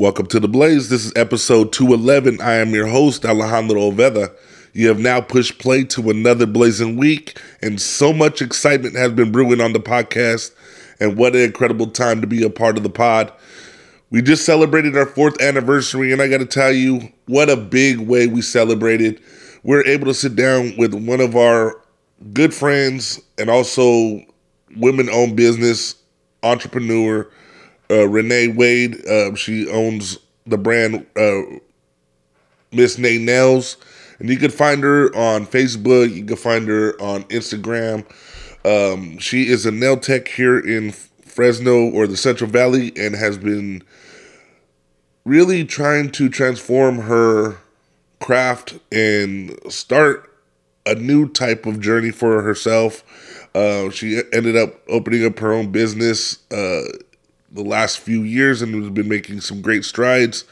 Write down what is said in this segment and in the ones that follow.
Welcome to the Blaze. This is episode 211. I am your host, Alejandro Oveda. You have now pushed play to another blazing week, and so much excitement has been brewing on the podcast. And what an incredible time to be a part of the pod. We just celebrated our fourth anniversary, and I got to tell you, what a big way we celebrated. We are able to sit down with one of our good friends and also women owned business entrepreneur uh, Renee Wade. Uh, she owns the brand uh, Miss Nay Nails, and you can find her on Facebook. You can find her on Instagram. Um, she is a nail tech here in Fresno or the Central Valley, and has been really trying to transform her craft and start a new type of journey for herself. Uh, she ended up opening up her own business uh, the last few years and has been making some great strides.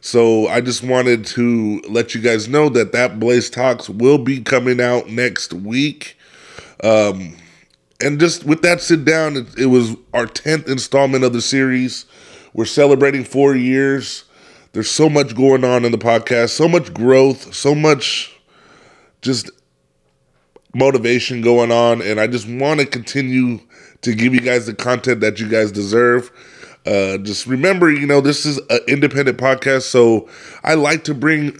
So I just wanted to let you guys know that that Blaze Talks will be coming out next week. Um, and just with that sit down, it, it was our 10th installment of the series. We're celebrating four years. There's so much going on in the podcast, so much growth, so much just motivation going on. And I just want to continue to give you guys the content that you guys deserve. Uh, just remember, you know, this is an independent podcast, so I like to bring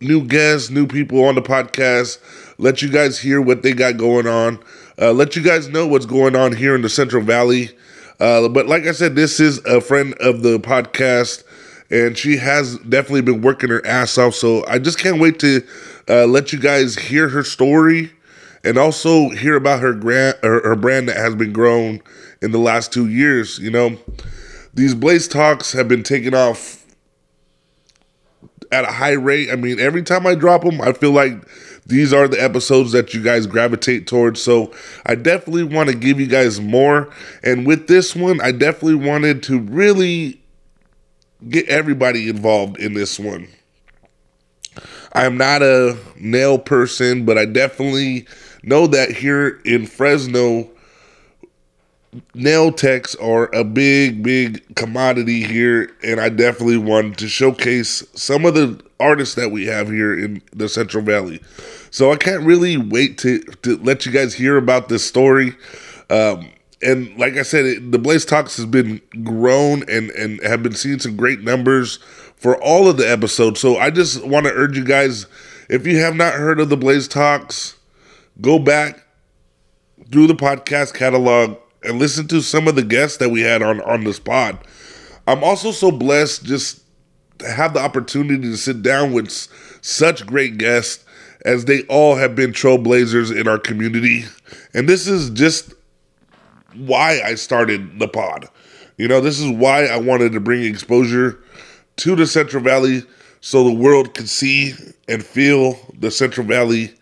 new guests, new people on the podcast, let you guys hear what they got going on, uh, let you guys know what's going on here in the Central Valley. Uh, but like I said, this is a friend of the podcast, and she has definitely been working her ass off. So I just can't wait to uh, let you guys hear her story and also hear about her grant her, her brand that has been grown in the last two years. You know, these Blaze talks have been taking off at a high rate. I mean, every time I drop them, I feel like these are the episodes that you guys gravitate towards. So I definitely want to give you guys more. And with this one, I definitely wanted to really get everybody involved in this one. I'm not a nail person, but I definitely know that here in Fresno, nail techs are a big, big commodity here, and I definitely wanted to showcase some of the artists that we have here in the Central Valley. So I can't really wait to to let you guys hear about this story. Um, and like I said, it, the Blaze Talks has been grown and and have been seeing some great numbers for all of the episodes. So I just want to urge you guys, if you have not heard of the Blaze Talks go back through the podcast catalog and listen to some of the guests that we had on on this pod. I'm also so blessed just to have the opportunity to sit down with such great guests as they all have been trailblazers in our community. And this is just why I started the pod. You know, this is why I wanted to bring exposure to the Central Valley so the world could see and feel the Central Valley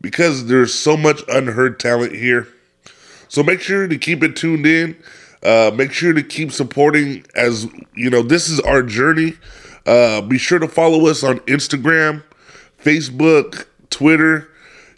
because there's so much unheard talent here. So make sure to keep it tuned in. Uh, make sure to keep supporting as you know this is our journey. Uh, be sure to follow us on Instagram, Facebook, Twitter.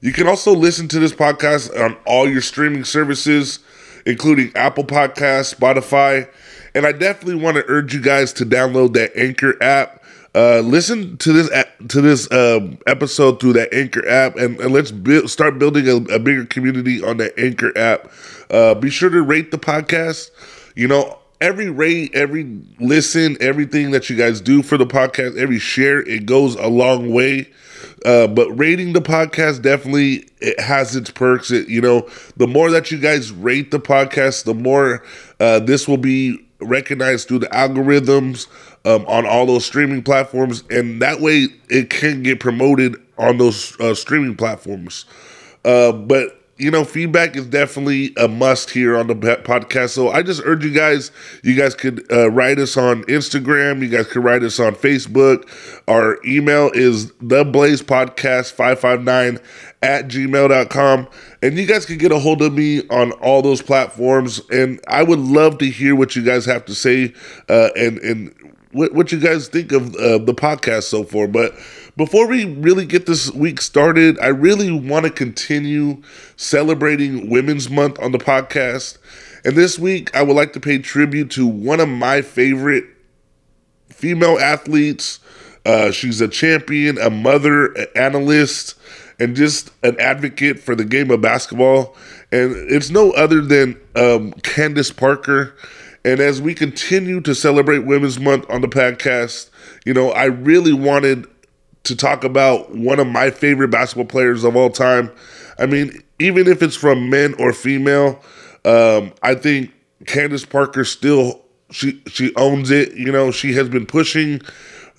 You can also listen to this podcast on all your streaming services, including Apple Podcasts, Spotify, and I definitely want to urge you guys to download that Anchor app uh, listen to this to this um, episode through that Anchor app, and, and let's build, start building a, a, bigger community on that Anchor app. Uh, be sure to rate the podcast. You know, every rate, every listen, everything that you guys do for the podcast, every share, it goes a long way. Uh, but rating the podcast definitely it has its perks. It, you know, the more that you guys rate the podcast, the more uh, this will be recognized through the algorithms um, on all those streaming platforms, and that way it can get promoted on those uh, streaming platforms. Uh, but you know, feedback is definitely a must here on the podcast. So I just urge you guys, you guys could uh, write us on Instagram. You guys could write us on Facebook. Our email is theblazepodcast559 at gmail.com. And you guys can get a hold of me on all those platforms. And I would love to hear what you guys have to say uh, and, and what, what you guys think of uh, the podcast so far. But before we really get this week started, I really want to continue celebrating Women's Month on the podcast. And this week, I would like to pay tribute to one of my favorite female athletes. Uh, she's a champion, a mother, an analyst, and just an advocate for the game of basketball. And it's no other than um, Candace Parker. And as we continue to celebrate Women's Month on the podcast, you know, I really wanted to talk about one of my favorite basketball players of all time. I mean, even if it's from men or female, um, I think Candace Parker still she she owns it. You know, she has been pushing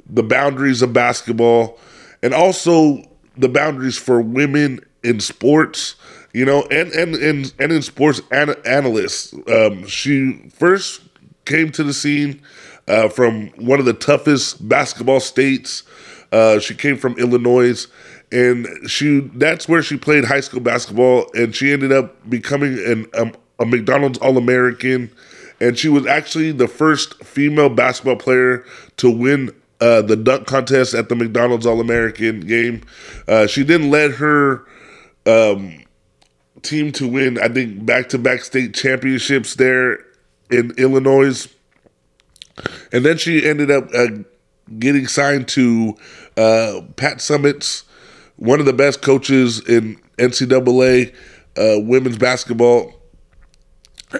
the boundaries of basketball and also the boundaries for women in sports. You know, and and and, and in sports an- analysts. Um, she first came to the scene uh, from one of the toughest basketball states. Uh, she came from Illinois, and she that's where she played high school basketball, and she ended up becoming an um, a McDonald's All American, and she was actually the first female basketball player to win uh, the dunk contest at the McDonald's All American game. Uh, she then led her um, team to win, I think, back to back state championships there in Illinois. And then she ended up uh, getting signed to uh, Pat Summitt's, one of the best coaches in NCAA uh, women's basketball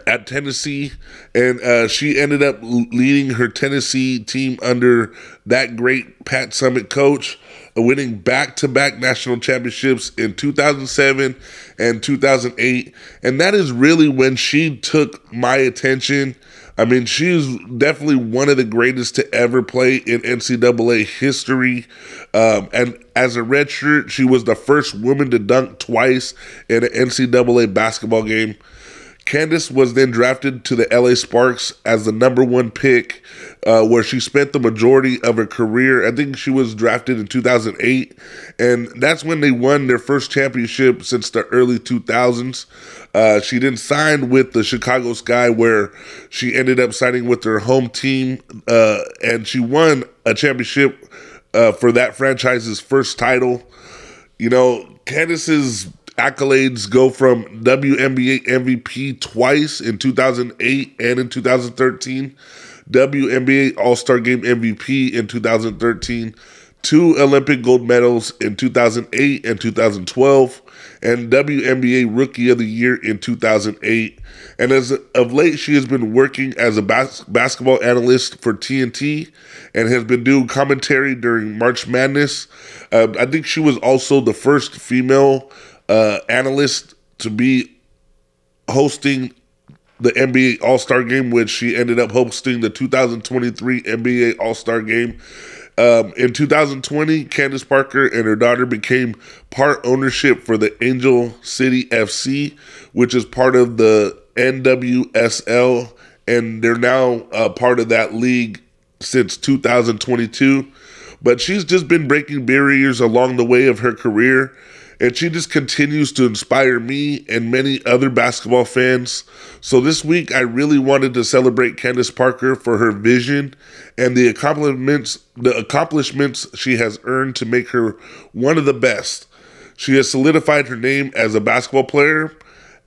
at Tennessee, and uh, she ended up leading her Tennessee team under that great Pat Summitt coach, winning back to back national championships in 2007 and 2008. And that is really when she took my attention. I mean, she's definitely one of the greatest to ever play in NCAA history. Um, and as a redshirt, she was the first woman to dunk twice in an NCAA basketball game. Candace was then drafted to the LA Sparks as the number one pick, uh, where she spent the majority of her career. I think she was drafted in 2008, and that's when they won their first championship since the early 2000s. Uh, she then signed with the Chicago Sky, where she ended up signing with her home team, uh, and she won a championship uh, for that franchise's first title. You know, Candace's accolades go from WNBA MVP twice in 2008 and in 2013, WNBA All Star Game MVP in 2013, two Olympic gold medals in 2008 and 2012, and WNBA Rookie of the Year in 2008. And as of late, she has been working as a bas- basketball analyst for TNT and has been doing commentary during March Madness. Uh, I think she was also the first female uh, analyst to be hosting the NBA All Star Game, which she ended up hosting the 2023 NBA All Star Game. Um, in 2020, Candace Parker and her daughter became part ownership for the Angel City FC, which is part of the NWSL, and they're now uh, part of that league since 2022. But she's just been breaking barriers along the way of her career and she just continues to inspire me and many other basketball fans. So this week, I really wanted to celebrate Candace Parker for her vision and the accomplishments the accomplishments she has earned to make her one of the best. She has solidified her name as a basketball player,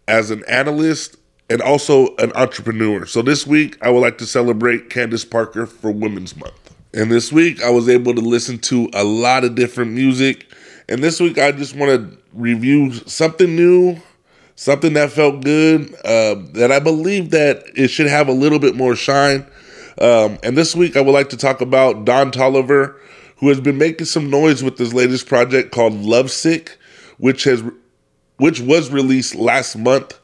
as an analyst, and also an entrepreneur. So this week, I would like to celebrate Candace Parker for Women's Month. And this week, I was able to listen to a lot of different music and this week, I just want to review something new, something that felt good, uh, that I believe that it should have a little bit more shine. Um, and this week, I would like to talk about Don Toliver, who has been making some noise with his latest project called Lovesick, which has which was released last month.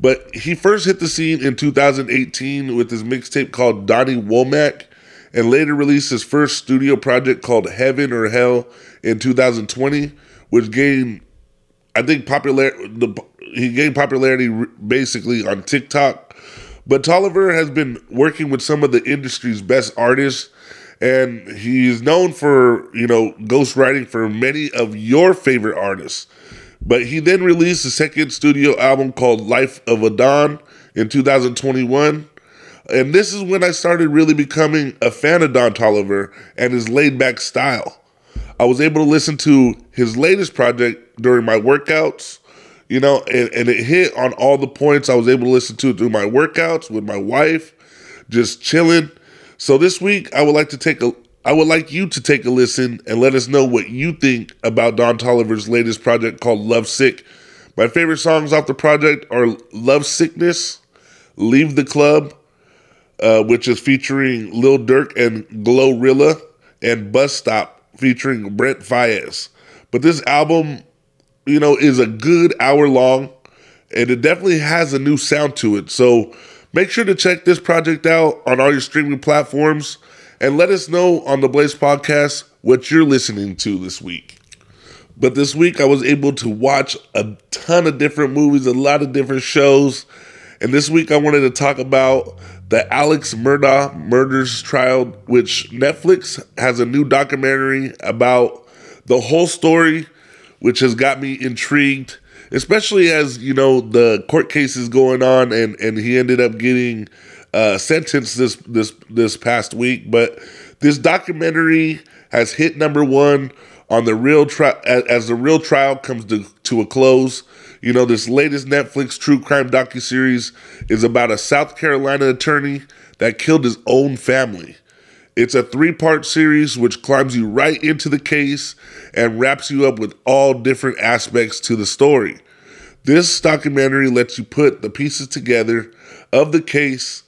But he first hit the scene in 2018 with his mixtape called Donny Womack, and later released his first studio project called Heaven or Hell in 2020, which gained, I think, popular. The he gained popularity basically on TikTok. But Toliver has been working with some of the industry's best artists, and he's known for you know ghostwriting for many of your favorite artists. But he then released a second studio album called Life of a Don in 2021. And this is when I started really becoming a fan of Don Toliver and his laid back style. I was able to listen to his latest project during my workouts, you know, and, and it hit on all the points I was able to listen to through my workouts with my wife, just chilling. So this week, I would like to take a I would like you to take a listen and let us know what you think about Don Toliver's latest project called Love Sick. My favorite songs off the project are Love Sickness, Leave the Club, uh, which is featuring Lil Durk and Glorilla, and Bus Stop featuring Brent Faiyaz. But this album, you know, is a good hour long, and it definitely has a new sound to it. So make sure to check this project out on all your streaming platforms and let us know on the Blaze podcast what you're listening to this week. But this week, I was able to watch a ton of different movies, a lot of different shows. And this week, I wanted to talk about the Alex Murdaugh murders trial, which Netflix has a new documentary about the whole story, which has got me intrigued, especially as you know the court case is going on, and and he ended up getting uh, sentenced this this this past week. But this documentary has hit number one on the real trial as, the real trial comes to, to a close. You know, this latest Netflix true crime docu series is about a South Carolina attorney that killed his own family. It's a three part series which climbs you right into the case and wraps you up with all different aspects to the story. This documentary lets you put the pieces together of the case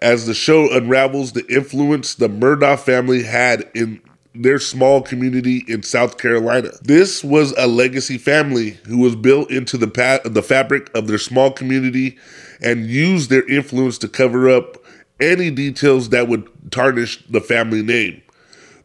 as the show unravels the influence the Murdaugh family had in their small community in South Carolina. This was a legacy family who was built into the pa- the fabric of their small community and used their influence to cover up any details that would tarnish the family name.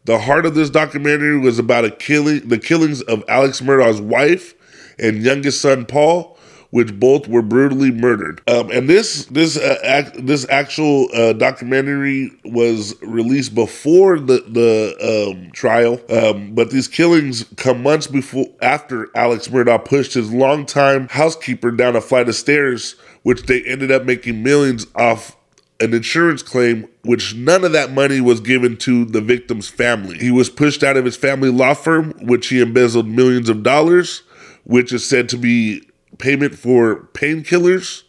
The heart of this documentary was about a killing, the killings of Alex Murdaugh's wife and youngest son Paul, which both were brutally murdered. Um, and this this uh, act, this actual uh, documentary was released before the the um, trial, um, but these killings come months before after Alex Murdaugh pushed his longtime housekeeper down a flight of stairs, which they ended up making millions off an insurance claim, which none of that money was given to the victim's family. He was pushed out of his family law firm, which he embezzled millions of dollars, which is said to be payment for painkillers.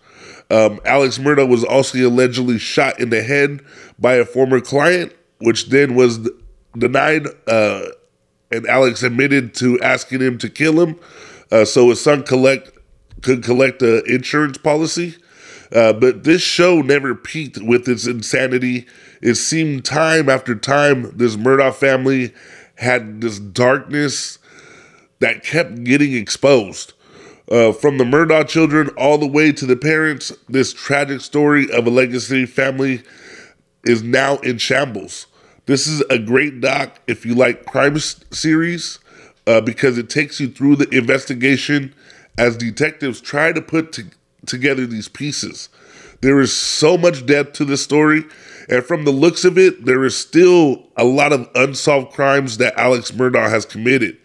Um, Alex Murdaugh was also allegedly shot in the head by a former client, which then was denied. Uh, and Alex admitted to asking him to kill him, uh, so his son collect could collect an insurance policy. Uh, but this show never peaked with its insanity. It seemed time after time this Murdaugh family had this darkness that kept getting exposed. Uh, from the Murdaugh children all the way to the parents, this tragic story of a legacy family is now in shambles. This is a great doc if you like crime series uh, because it takes you through the investigation as detectives try to put to- together these pieces. There is so much depth to this story, and from the looks of it, there is still a lot of unsolved crimes that Alex Murdaugh has committed.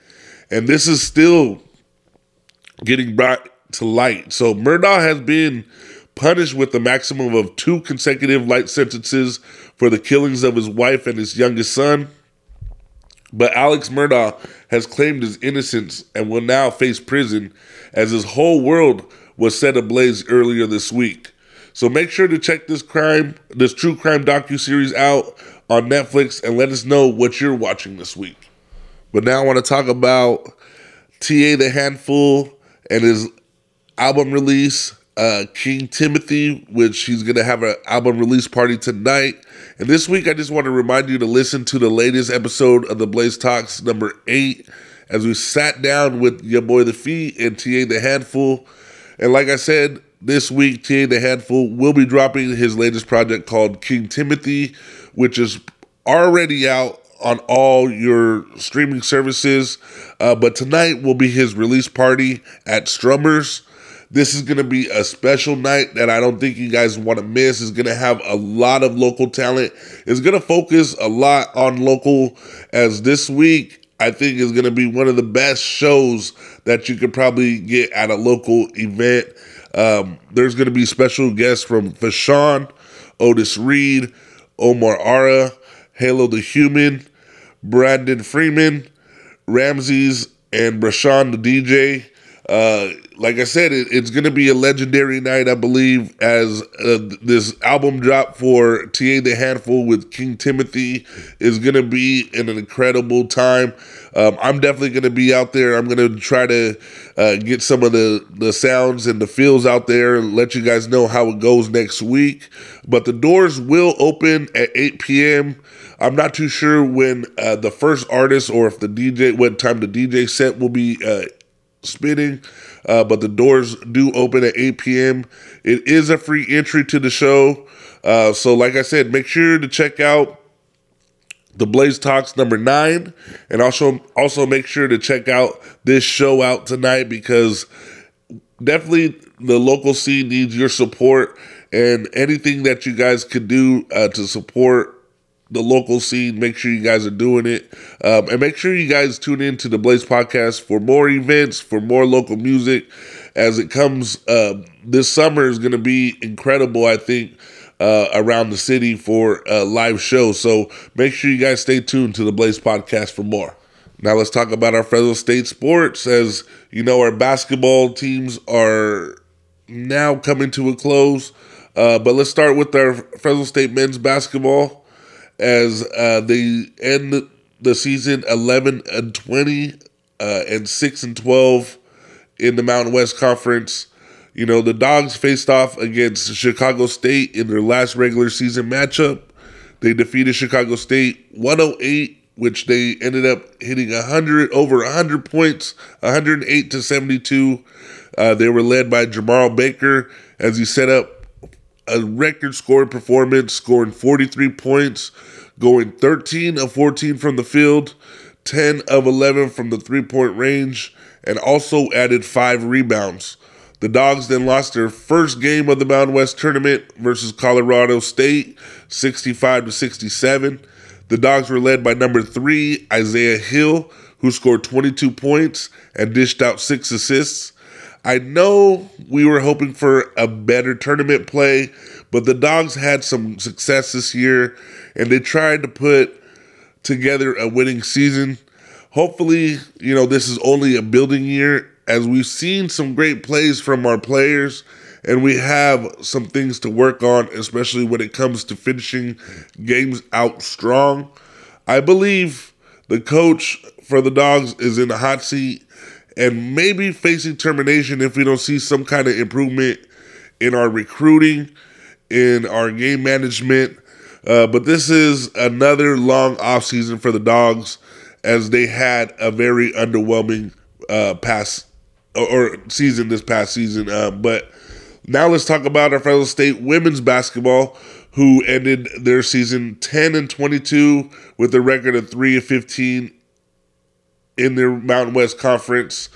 And this is still getting brought to light. So Murdaugh has been punished with a maximum of two consecutive light sentences for the killings of his wife and his youngest son. But Alex Murdaugh has claimed his innocence and will now face prison as his whole world was set ablaze earlier this week. So make sure to check this crime, this true crime docu series out on Netflix and let us know what you're watching this week. But now I want to talk about TA the Handful and his album release, uh, King Timothy, which he's going to have an album release party tonight. And this week, I just want to remind you to listen to the latest episode of the Blaze Talks, number eight, as we sat down with your boy The Fee and TA The Handful. And like I said, this week, TA The Handful will be dropping his latest project called King Timothy, which is already out on all your streaming services. Uh, but tonight will be his release party at Strummers. This is going to be a special night that I don't think you guys want to miss. It's going to have a lot of local talent. It's going to focus a lot on local, as this week I think is going to be one of the best shows that you could probably get at a local event. Um, there's going to be special guests from Fashawn, Otis Reed, Omar Ara, Halo the Human, Brandon Freeman, Ramses, and Brashawn the DJ. uh, like I said, it, it's going to be a legendary night, I believe, as uh, this album drop for TA the Handful with King Timothy is going to be an incredible time. Um, I'm definitely going to be out there. I'm going to try to uh, get some of the, the sounds and the feels out there and let you guys know how it goes next week. But the doors will open at 8 p.m. I'm not too sure when uh, the first artist or if the DJ, what time the DJ set will be uh, spinning. Uh, but the doors do open at 8 p.m. It is a free entry to the show. Uh, so, like I said, make sure to check out the Blaze Talks number nine, and also also make sure to check out this show out tonight because definitely the local scene needs your support and anything that you guys could do uh, to support the local scene. Make sure you guys are doing it. Um, and make sure you guys tune in to the Blaze podcast for more events, for more local music as it comes. Uh, this summer is going to be incredible, I think, uh, around the city for a live shows. So make sure you guys stay tuned to the Blaze podcast for more. Now let's talk about our Fresno State sports. As you know, our basketball teams are now coming to a close. Uh, but let's start with our Fresno State men's basketball as uh, they end the season 11 and 20 uh, and 6 and 12 in the Mountain West Conference. You know, the Dogs faced off against Chicago State in their last regular season matchup. They defeated Chicago State 108, which they ended up hitting 100 over 100 points, 108 to 72. Uh, they were led by Jemarl Baker as he set up a record scoring performance, scoring 43 points, going 13 of 14 from the field, 10 of 11 from the three point range, and also added five rebounds. The Dogs then lost their first game of the Mountain West tournament versus Colorado State, 65 to 67. The Dogs were led by number three, Isaiah Hill, who scored 22 points and dished out six assists. I know we were hoping for a better tournament play, but the Dogs had some success this year and they tried to put together a winning season. Hopefully, you know, this is only a building year as we've seen some great plays from our players and we have some things to work on, especially when it comes to finishing games out strong. I believe the coach for the Dogs is in the hot seat and maybe facing termination if we don't see some kind of improvement in our recruiting, in our game management. Uh, but this is another long offseason for the Dogs as they had a very underwhelming uh, past or, season this past season. Uh, but now let's talk about our Fresno State women's basketball, who ended their season 10 and 22 with a record of 3 and 15 in their Mountain West Conference.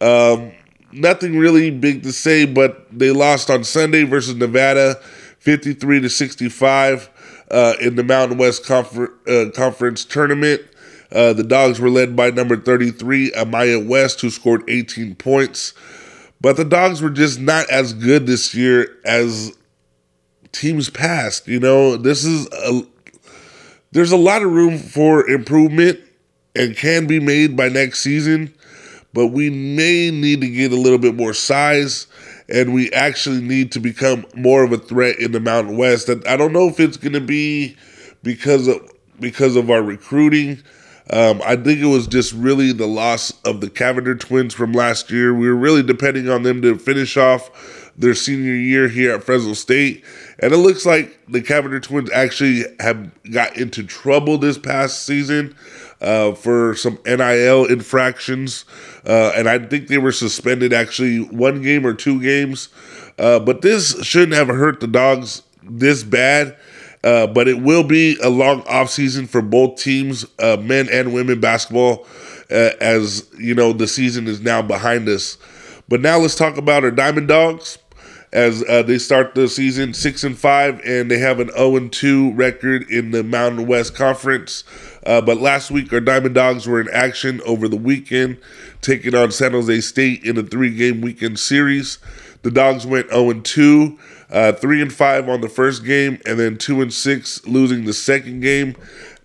Um, nothing really big to say, but they lost on Sunday versus Nevada, 53 to 65 uh, in the Mountain West Confer- uh, Conference tournament. Uh, the Dogs were led by number 33, Amaya West, who scored 18 points. But the Dogs were just not as good this year as teams past. You know, this is a, there's a lot of room for improvement and can be made by next season, but we may need to get a little bit more size and we actually need to become more of a threat in the Mountain West. I don't know if it's going to be because of because of our recruiting. Um, I think it was just really the loss of the Cavinder twins from last year. We were really depending on them to finish off their senior year here at Fresno State. And it looks like the Cavinder twins actually have got into trouble this past season uh, for some NIL infractions. Uh, and I think they were suspended actually one game or two games. Uh, but this shouldn't have hurt the dogs this bad. Uh, but it will be a long offseason for both teams, uh, men and women basketball, uh, as you know the season is now behind us. But now let's talk about our Diamond Dogs as uh, they start the season six and five, and they have an zero and two record in the Mountain West Conference. Uh, but last week, our Diamond Dogs were in action over the weekend, taking on San Jose State in a three-game weekend series. The Dogs went zero oh and two, uh, three and five on the first game, and then two and six, losing the second game.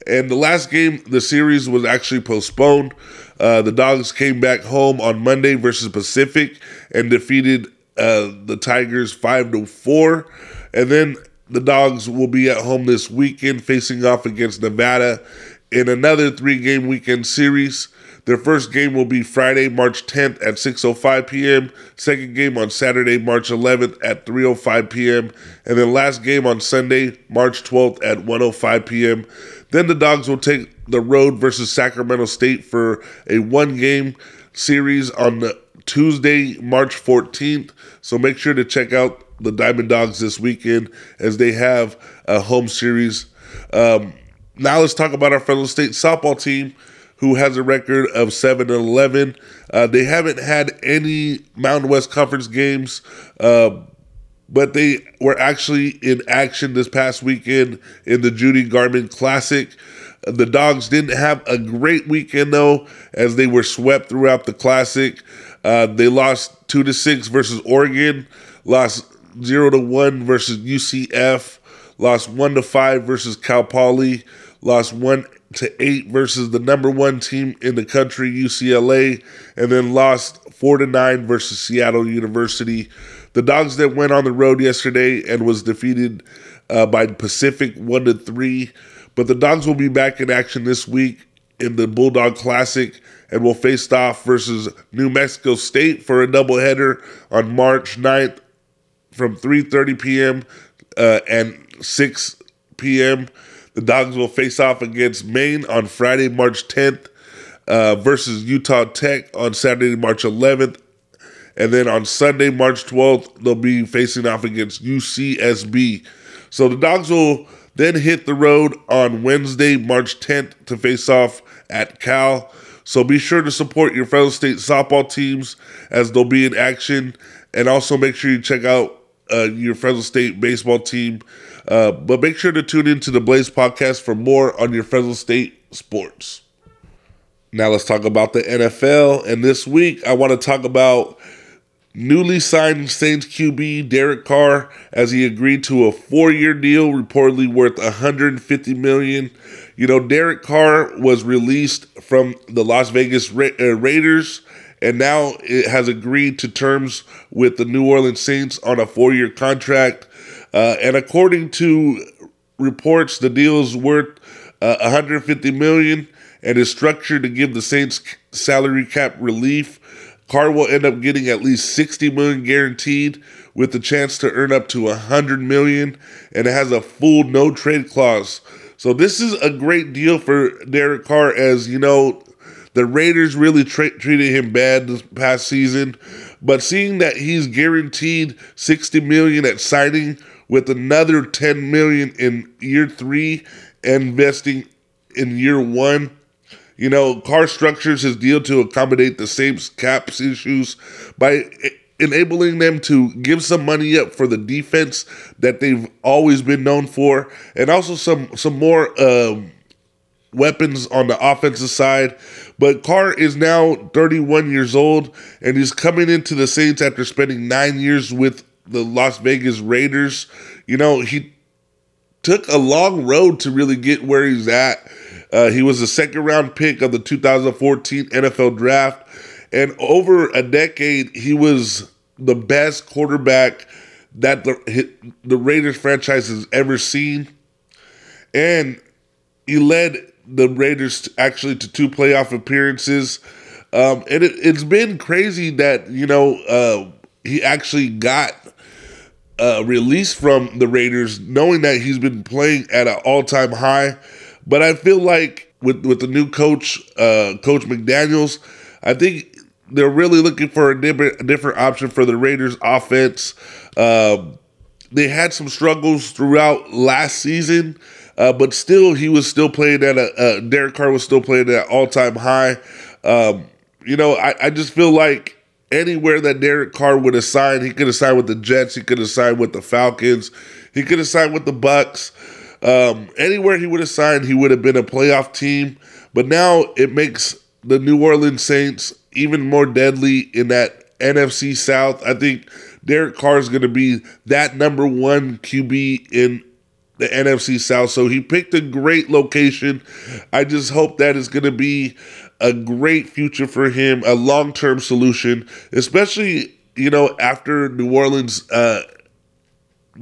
And the last game, the series was actually postponed Uh, the Dogs came back home on Monday versus Pacific and defeated uh, the Tigers five to four, and then the Dogs will be at home this weekend facing off against Nevada in another three-game weekend series. Their first game will be Friday, March 10th at 6:05 p.m. Second game on Saturday, March 11th at 3:05 p.m. And then last game on Sunday, March 12th at 1:05 p.m. Then the Dogs will take the road versus Sacramento State for a one-game series on the Tuesday, March 14th. So make sure to check out the Diamond Dogs this weekend as they have a home series. Um, now let's talk about our Fresno State softball team who has a record of 7 and 11. Uh, they haven't had any Mountain West Conference games, uh, but they were actually in action this past weekend in the Judy Garman Classic. The Dogs didn't have a great weekend though, as they were swept throughout the Classic. Uh, they lost two to six versus Oregon, lost zero to one versus UCF, lost one to five versus Cal Poly, lost one to eight versus the number one team in the country, UCLA, and then lost four to nine versus Seattle University. The Dogs that went on the road yesterday and was defeated uh, by Pacific one to three, but the Dogs will be back in action this week in the Bulldog Classic and will face off versus New Mexico State for a doubleheader on March 9th from 3:30 p.m. Uh, and 6 p.m. The Dogs will face off against Maine on Friday, March 10th, uh, versus Utah Tech on Saturday, March 11th. And then on Sunday, March 12th, they'll be facing off against UCSB. So the Dogs will then hit the road on Wednesday, March 10th to face off at Cal. So be sure to support your Fresno State softball teams as they'll be in action. And also make sure you check out uh, your Fresno State baseball team. Uh, but make sure to tune into the Blaze podcast for more on your Fresno State sports. Now let's talk about the NFL. And this week, I want to talk about newly signed Saints QB Derek Carr as he agreed to a four-year deal reportedly worth 150 million. You know, Derek Carr was released from the Las Vegas Ra- uh, Raiders and now it has agreed to terms with the New Orleans Saints on a four-year contract. Uh, and according to reports, the deal is worth uh, 150 million and is structured to give the Saints salary cap relief. Carr will end up getting at least 60 million guaranteed with the chance to earn up to 100 million and it has a full no trade clause. So this is a great deal for Derek Carr as you know the Raiders really tra- treated him bad this past season, but seeing that he's guaranteed 60 million at signing with another 10 million in year 3 investing in year 1, you know, Carr structures his deal to accommodate the Saints caps issues by enabling them to give some money up for the defense that they've always been known for, and also some some more um, weapons on the offensive side. But Carr is now 31 years old, and he's coming into the Saints after spending nine years with the Las Vegas Raiders. You know, he took a long road to really get where he's at. Uh, he was a second round pick of the 2014 NFL draft. And over a decade, he was the best quarterback that the, the Raiders franchise has ever seen. And he led the Raiders actually to two playoff appearances. Um, and it, has been crazy that, you know, uh, he actually got uh, released from the Raiders, knowing that he's been playing at an all time high. But I feel like with, with the new coach, uh, Coach McDaniels, I think they're really looking for a different, a different option for the Raiders offense. Um, they had some struggles throughout last season. Uh, but still, he was still playing at a. Uh, Derek Carr was still playing at all time high. Um, you know, I, I just feel like anywhere that Derek Carr would have signed, he could have signed with the Jets. He could have signed with the Falcons. He could have signed with the Bucs. Um, anywhere he would have signed, he would have been a playoff team. But now it makes the New Orleans Saints even more deadly in that NFC South. I think Derek Carr is going to be that number one QB in the NFC South. So he picked a great location. I just hope that is going to be a great future for him, a long term solution, especially you know after New Orleans. Uh,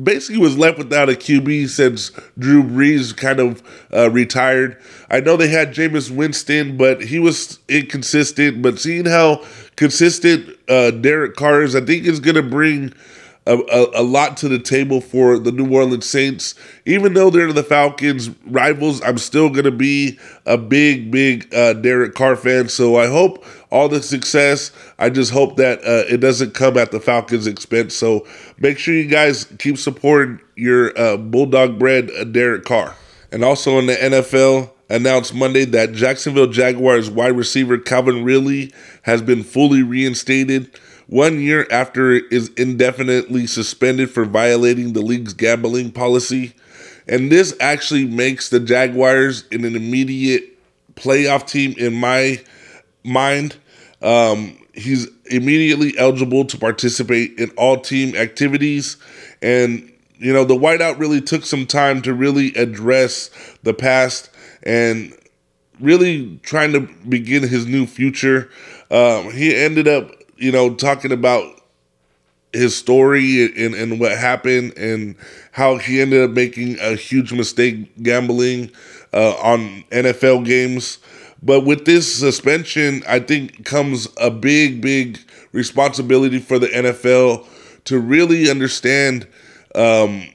basically was left without a QB since Drew Brees kind of uh, retired. I know they had Jameis Winston, but he was inconsistent. But seeing how consistent uh, Derek Carr is, I think is going to bring a, a, a, lot to the table for the New Orleans Saints. Even though they're the Falcons rivals, I'm still going to be a big, big uh, Derek Carr fan. So I hope all the success. I just hope that uh, it doesn't come at the Falcons' expense. So make sure you guys keep supporting your uh, Bulldog bred uh, Derek Carr. And also in the NFL, announced Monday that Jacksonville Jaguars wide receiver Calvin Ridley has been fully reinstated one year after is indefinitely suspended for violating the league's gambling policy. And this actually makes the Jaguars an immediate playoff team in my mind. Um, he's immediately eligible to participate in all team activities. And, you know, the wideout really took some time to really address the past and really trying to begin his new future. Um, he ended up you know, talking about his story and, and what happened and how he ended up making a huge mistake gambling uh, on NFL games. But with this suspension, I think comes a big, big responsibility for the NFL to really understand um,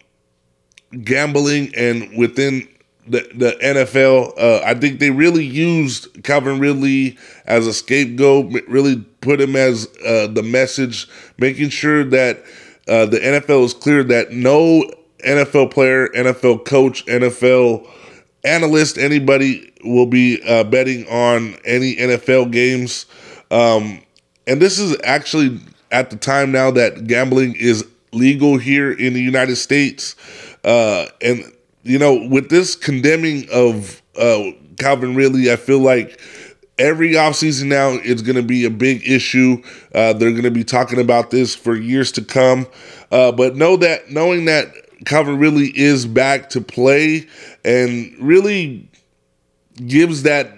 gambling and within the, the NFL. Uh, I think they really used Calvin Ridley as a scapegoat, really put him as uh, the message, making sure that uh, the NFL is clear that no NFL player, NFL coach, NFL analyst, anybody will be uh, betting on any NFL games. Um, and this is actually at the time now that gambling is legal here in the United States. Uh, and you know, with this condemning of uh, Calvin Ridley, I feel like every offseason now it's going to be a big issue. Uh, they're going to be talking about this for years to come. Uh, but know that knowing that Calvin Ridley is back to play and really gives that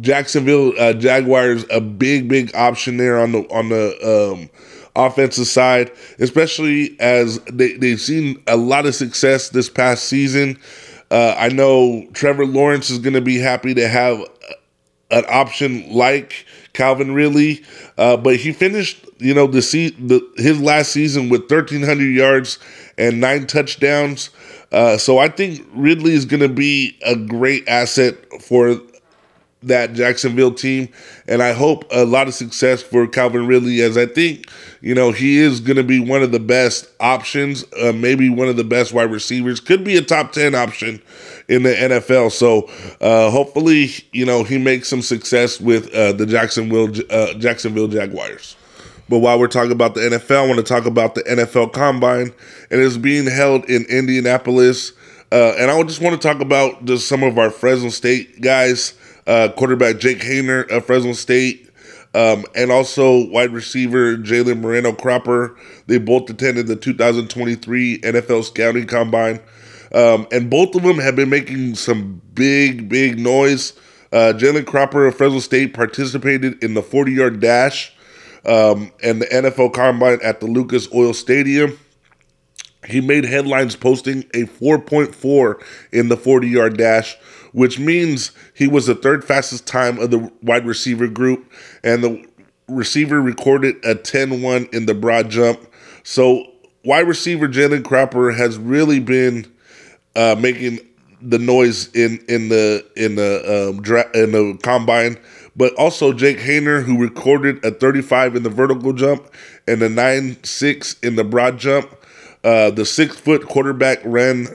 Jacksonville uh, Jaguars a big, big option there on the on the um, offensive side, especially as they, they've seen a lot of success this past season. Uh, I know Trevor Lawrence is going to be happy to have an option like Calvin Ridley, uh, but he finished, you know, the, se- the his last season with 1,300 yards and nine touchdowns. Uh, so I think Ridley is going to be a great asset for that Jacksonville team. And I hope a lot of success for Calvin Ridley, as I think, you know, he is going to be one of the best options, uh, maybe one of the best wide receivers, could be a top 10 option in the NFL. So uh, hopefully, you know, he makes some success with uh, the Jacksonville, uh, Jacksonville Jaguars. But while we're talking about the NFL, I want to talk about the NFL Combine, and it's being held in Indianapolis. Uh, and I just want to talk about just some of our Fresno State guys uh, quarterback Jake Haener of Fresno State, um, and also wide receiver Jalen Moreno Cropper. They both attended the 2023 NFL Scouting Combine, um, and both of them have been making some big, big noise. Uh, Jalen Cropper of Fresno State participated in the 40 yard dash um, and the NFL Combine at the Lucas Oil Stadium. He made headlines posting a 4.4 in the 40 yard dash, which means he was the third fastest time of the wide receiver group, and the receiver recorded a 10 1 in the broad jump. So, wide receiver Jalen Cropper has really been uh, making the noise in in the in the um, dra- in the combine, but also Jake Haener, who recorded a 35 in the vertical jump and a 9 6 in the broad jump. Uh, the six foot quarterback ran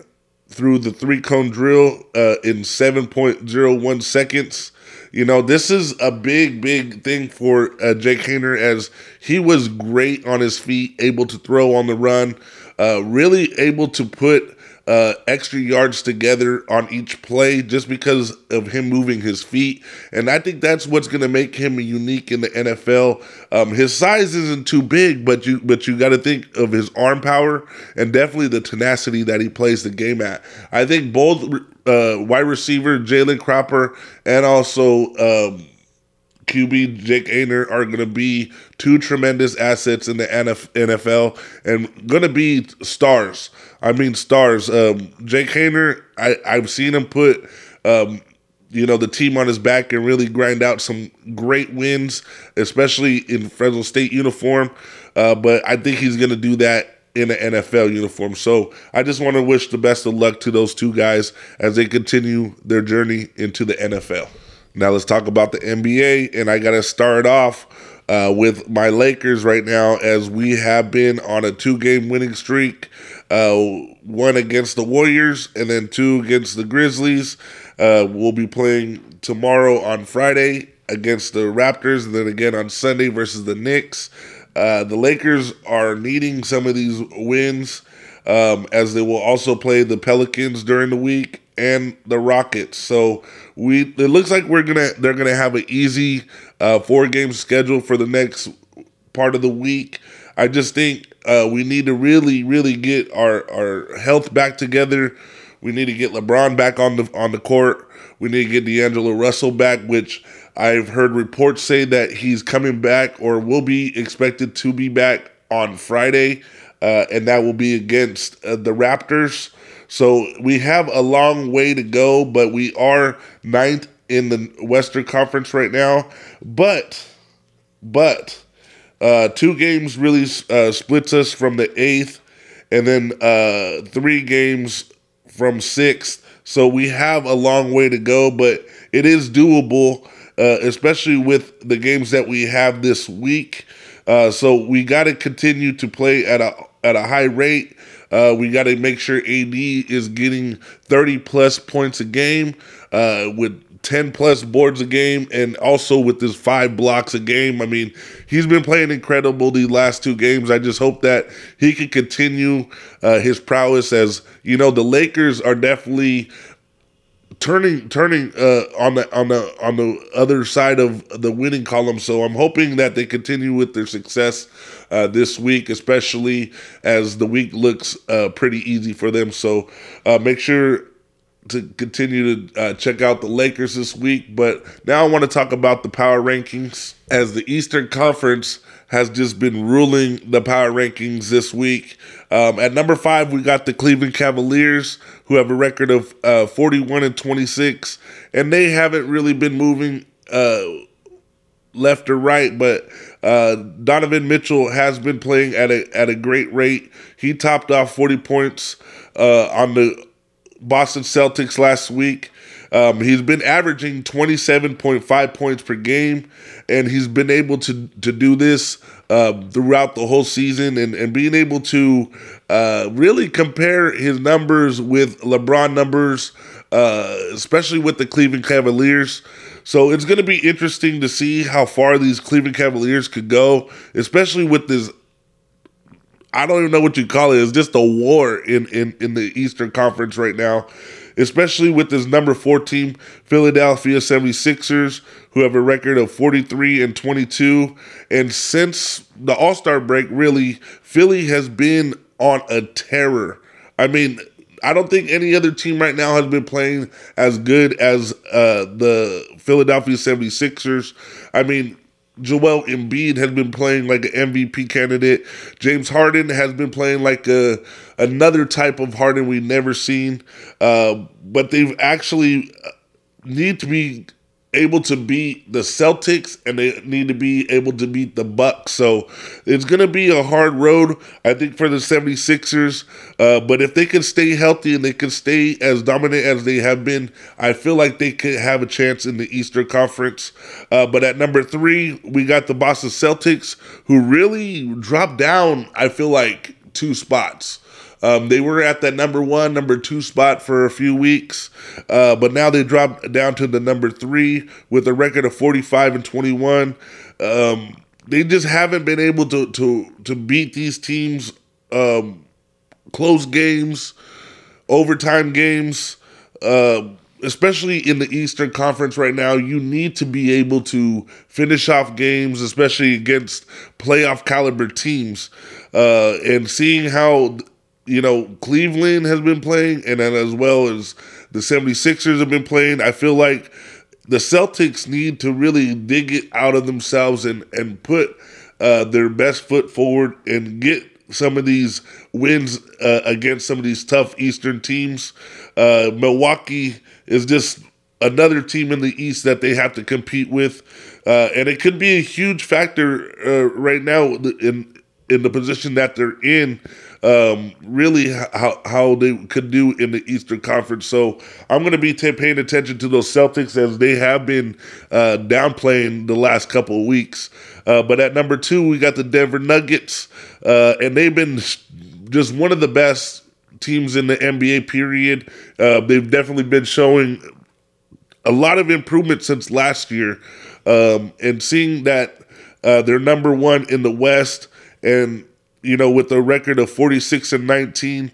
through the three cone drill uh, in 7.01 seconds. You know, this is a big, big thing for uh, Jake Haener as he was great on his feet, able to throw on the run, uh, really able to put uh, extra yards together on each play just because of him moving his feet. And I think that's what's going to make him unique in the NFL. Um, his size isn't too big, but you but you got to think of his arm power and definitely the tenacity that he plays the game at. I think both uh, wide receiver Jalen Cropper and also um, QB Jake Haener are going to be two tremendous assets in the NFL and going to be stars. I mean, stars. Um, Jake Haener, I, I've seen him put, um, you know, the team on his back and really grind out some great wins, especially in Fresno State uniform. Uh, but I think he's going to do that in an NFL uniform. So I just want to wish the best of luck to those two guys as they continue their journey into the NFL. Now let's talk about the NBA, and I got to start off uh, with my Lakers right now as we have been on a two-game winning streak. Uh, one against the Warriors, and then two against the Grizzlies. Uh, we'll be playing tomorrow on Friday against the Raptors, and then again on Sunday versus the Knicks. Uh, the Lakers are needing some of these wins um, as they will also play the Pelicans during the week and the Rockets. So we it looks like we're gonna they're gonna have an easy uh, four game schedule for the next part of the week. I just think uh, we need to really really get our our health back together. We need to get LeBron back on the on the court. We need to get D'Angelo Russell back, which I've heard reports say that he's coming back or will be expected to be back on Friday, uh, and that will be against uh, the Raptors. So we have a long way to go, but we are ninth in the Western Conference right now. But, but, uh, two games really uh, splits us from the eighth, and then uh, three games from sixth. So we have a long way to go, but it is doable, uh, especially with the games that we have this week. Uh, so we got to continue to play at a at a high rate. Uh, we got to make sure AD is getting 30 plus points a game with 10 plus boards a game and also with his five blocks a game. I mean, he's been playing incredible these last two games. I just hope that he can continue uh, his prowess as, you know, the Lakers are definitely turning turning uh, on the on the on the other side of the winning column. So I'm hoping that they continue with their success uh, this week, especially as the week looks uh, pretty easy for them. So uh, make sure to continue to uh, check out the Lakers this week. But now I want to talk about the power rankings as the Eastern Conference has just been ruling the power rankings this week. Um, at number five, we got the Cleveland Cavaliers, who have a record of uh, 41 and 26, and they haven't really been moving uh, left or right, but uh, Donovan Mitchell has been playing at a at a great rate. He topped off 40 points uh, on the Boston Celtics last week. Um, he's been averaging 27.5 points per game, and he's been able to to do this uh, throughout the whole season, and, and being able to uh, really compare his numbers with LeBron numbers, uh, especially with the Cleveland Cavaliers. So it's going to be interesting to see how far these Cleveland Cavaliers could go, especially with this. I don't even know what you call it. It's just a war in, in, in the Eastern Conference right now, especially with this number four team, Philadelphia 76ers, who have a record of 43 and 22. And since the All Star break, really, Philly has been on a terror. I mean, I don't think any other team right now has been playing as good as uh, the Philadelphia 76ers. I mean, Joel Embiid has been playing like an MVP candidate. James Harden has been playing like a another type of Harden we've never seen. Uh, but they've actually uh, need to be able to beat the Celtics and they need to be able to beat the Bucks. So it's going to be a hard road, I think, for the 76ers. Uh, but if they can stay healthy and they can stay as dominant as they have been, I feel like they could have a chance in the Eastern Conference. Uh, but at number three, we got the Boston Celtics, who really dropped down, I feel like, two spots. Um, they were at that number one, number two spot for a few weeks, uh, but now they dropped down to the number three with a record of 45 and 21. Um, they just haven't been able to to to beat these teams um, close games overtime games. Uh, especially in the Eastern Conference right now, you need to be able to finish off games, especially against playoff caliber teams. Uh, and seeing how, you know, Cleveland has been playing, and then as well as the 76ers have been playing, I feel like the Celtics need to really dig it out of themselves and, and put uh, their best foot forward and get some of these wins uh, against some of these tough Eastern teams. Uh, Milwaukee is just another team in the East that they have to compete with, uh, and it could be a huge factor uh, right now in in the position that they're in. Um, really, how how they could do in the Eastern Conference. So I'm going to be t- paying attention to those Celtics as they have been uh, downplaying the last couple of weeks. Uh, but at number two, we got the Denver Nuggets, uh, and they've been just one of the best teams in the NBA. Period. Uh, they've definitely been showing a lot of improvement since last year, um, and seeing that uh, they're number one in the West, and you know with a record of 46 and 19.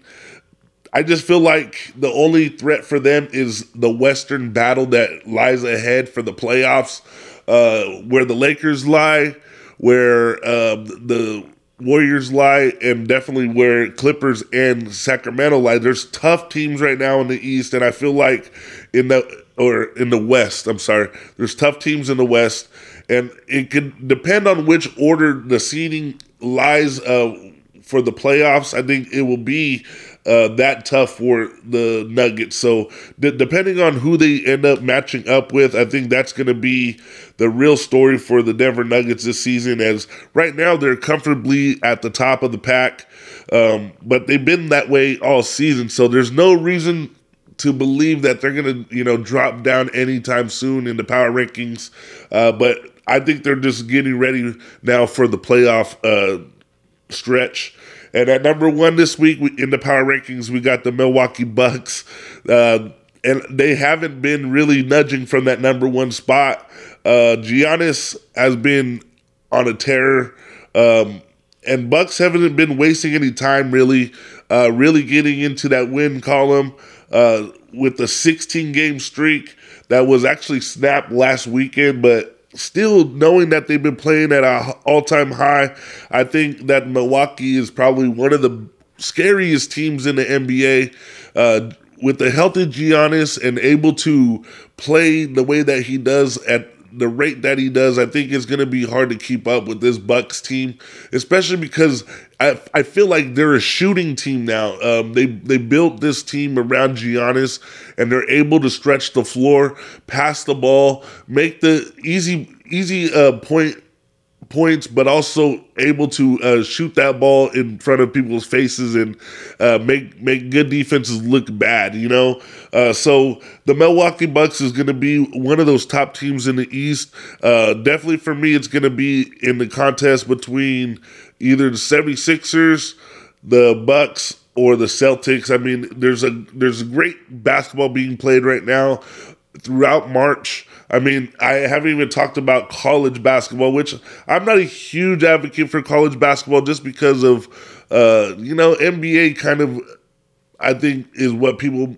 I just feel like the only threat for them is the Western battle that lies ahead for the playoffs, uh, where the Lakers lie, where uh, the Warriors lie and definitely where Clippers and Sacramento lie. There's tough teams right now in the East, and I feel like in the or in the West, I'm sorry, there's tough teams in the West, and it could depend on which order the seeding lies uh, for the playoffs. I think it will be uh, that tough for the Nuggets. So d- depending on who they end up matching up with, I think that's going to be the real story for the Denver Nuggets this season. As right now they're comfortably at the top of the pack, um, but they've been that way all season. So there's no reason to believe that they're going to you know drop down anytime soon in the power rankings. Uh, but I think they're just getting ready now for the playoff uh, stretch. And at number one this week in the power rankings, we got the Milwaukee Bucks. Uh, and they haven't been really nudging from that number one spot. Uh, Giannis has been on a tear. Um, and Bucks haven't been wasting any time really, uh, really getting into that win column uh, with the 16 game streak that was actually snapped last weekend, but still knowing that they've been playing at an all-time high, I think that Milwaukee is probably one of the scariest teams in the NBA. Uh, with the healthy Giannis and able to play the way that he does at the rate that he does, I think it's going to be hard to keep up with this Bucks team, especially because I, I feel like they're a shooting team now. Um, they they built this team around Giannis, and they're able to stretch the floor, pass the ball, make the easy easy uh, point points, but also able to uh, shoot that ball in front of people's faces and uh, make make good defenses look bad. You know, uh, so the Milwaukee Bucks is going to be one of those top teams in the East. Uh, definitely for me, it's going to be in the contest between either the 76ers, the Bucks, or the Celtics. I mean, there's a there's a great basketball being played right now throughout March. I mean, I haven't even talked about college basketball, which I'm not a huge advocate for college basketball just because of, uh, you know, NBA kind of, I think, is what people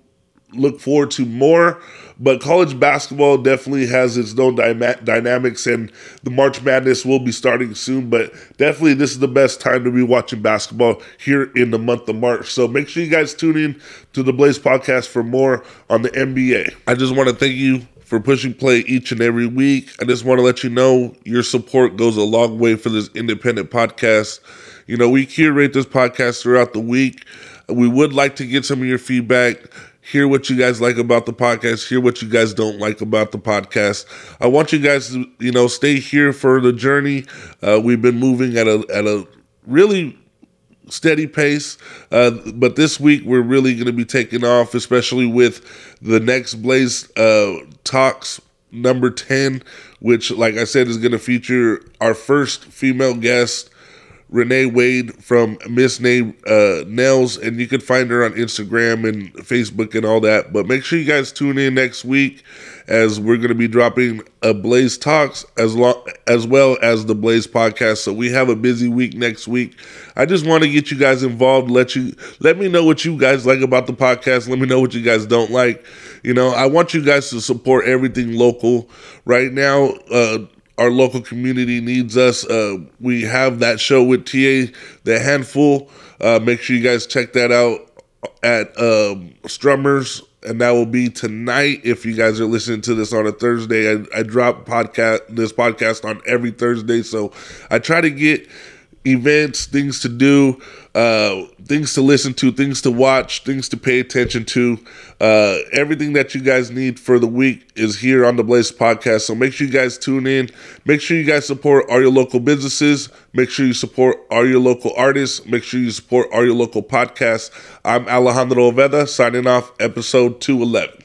look forward to more. But college basketball definitely has its own dynamics, and the March Madness will be starting soon. But definitely, this is the best time to be watching basketball here in the month of March. So make sure you guys tune in to the Blaze podcast for more on the NBA. I just want to thank you for pushing play each and every week. I just want to let you know your support goes a long way for this independent podcast. You know, we curate this podcast throughout the week. We would like to get some of your feedback, hear what you guys like about the podcast, hear what you guys don't like about the podcast. I want you guys to, you know, stay here for the journey. Uh, we've been moving at a at a really steady pace. Uh, but this week we're really going to be taking off, especially with the next Blaze uh, Talks number 10, which, like I said, is going to feature our first female guest, Renee Wade from Miss Name uh, Nails, and you can find her on Instagram and Facebook and all that. But make sure you guys tune in next week as we're going to be dropping a Blaze Talks as long as well as the Blaze podcast. So we have a busy week next week. I just want to get you guys involved. Let you let me know what you guys like about the podcast. Let me know what you guys don't like. You know, I want you guys to support everything local. Right now, uh, our local community needs us. Uh, we have that show with TA, The Handful. Uh, make sure you guys check that out at um, Strummers, and that will be tonight. If you guys are listening to this on a Thursday, I, I drop podcast this podcast on every Thursday, so I try to get events, things to do, uh, things to listen to, things to watch, things to pay attention to. Uh, everything that you guys need for the week is here on the Blaze podcast. So make sure you guys tune in. Make sure you guys support all your local businesses. Make sure you support all your local artists. Make sure you support all your local podcasts. I'm Alejandro Oveda signing off episode 211.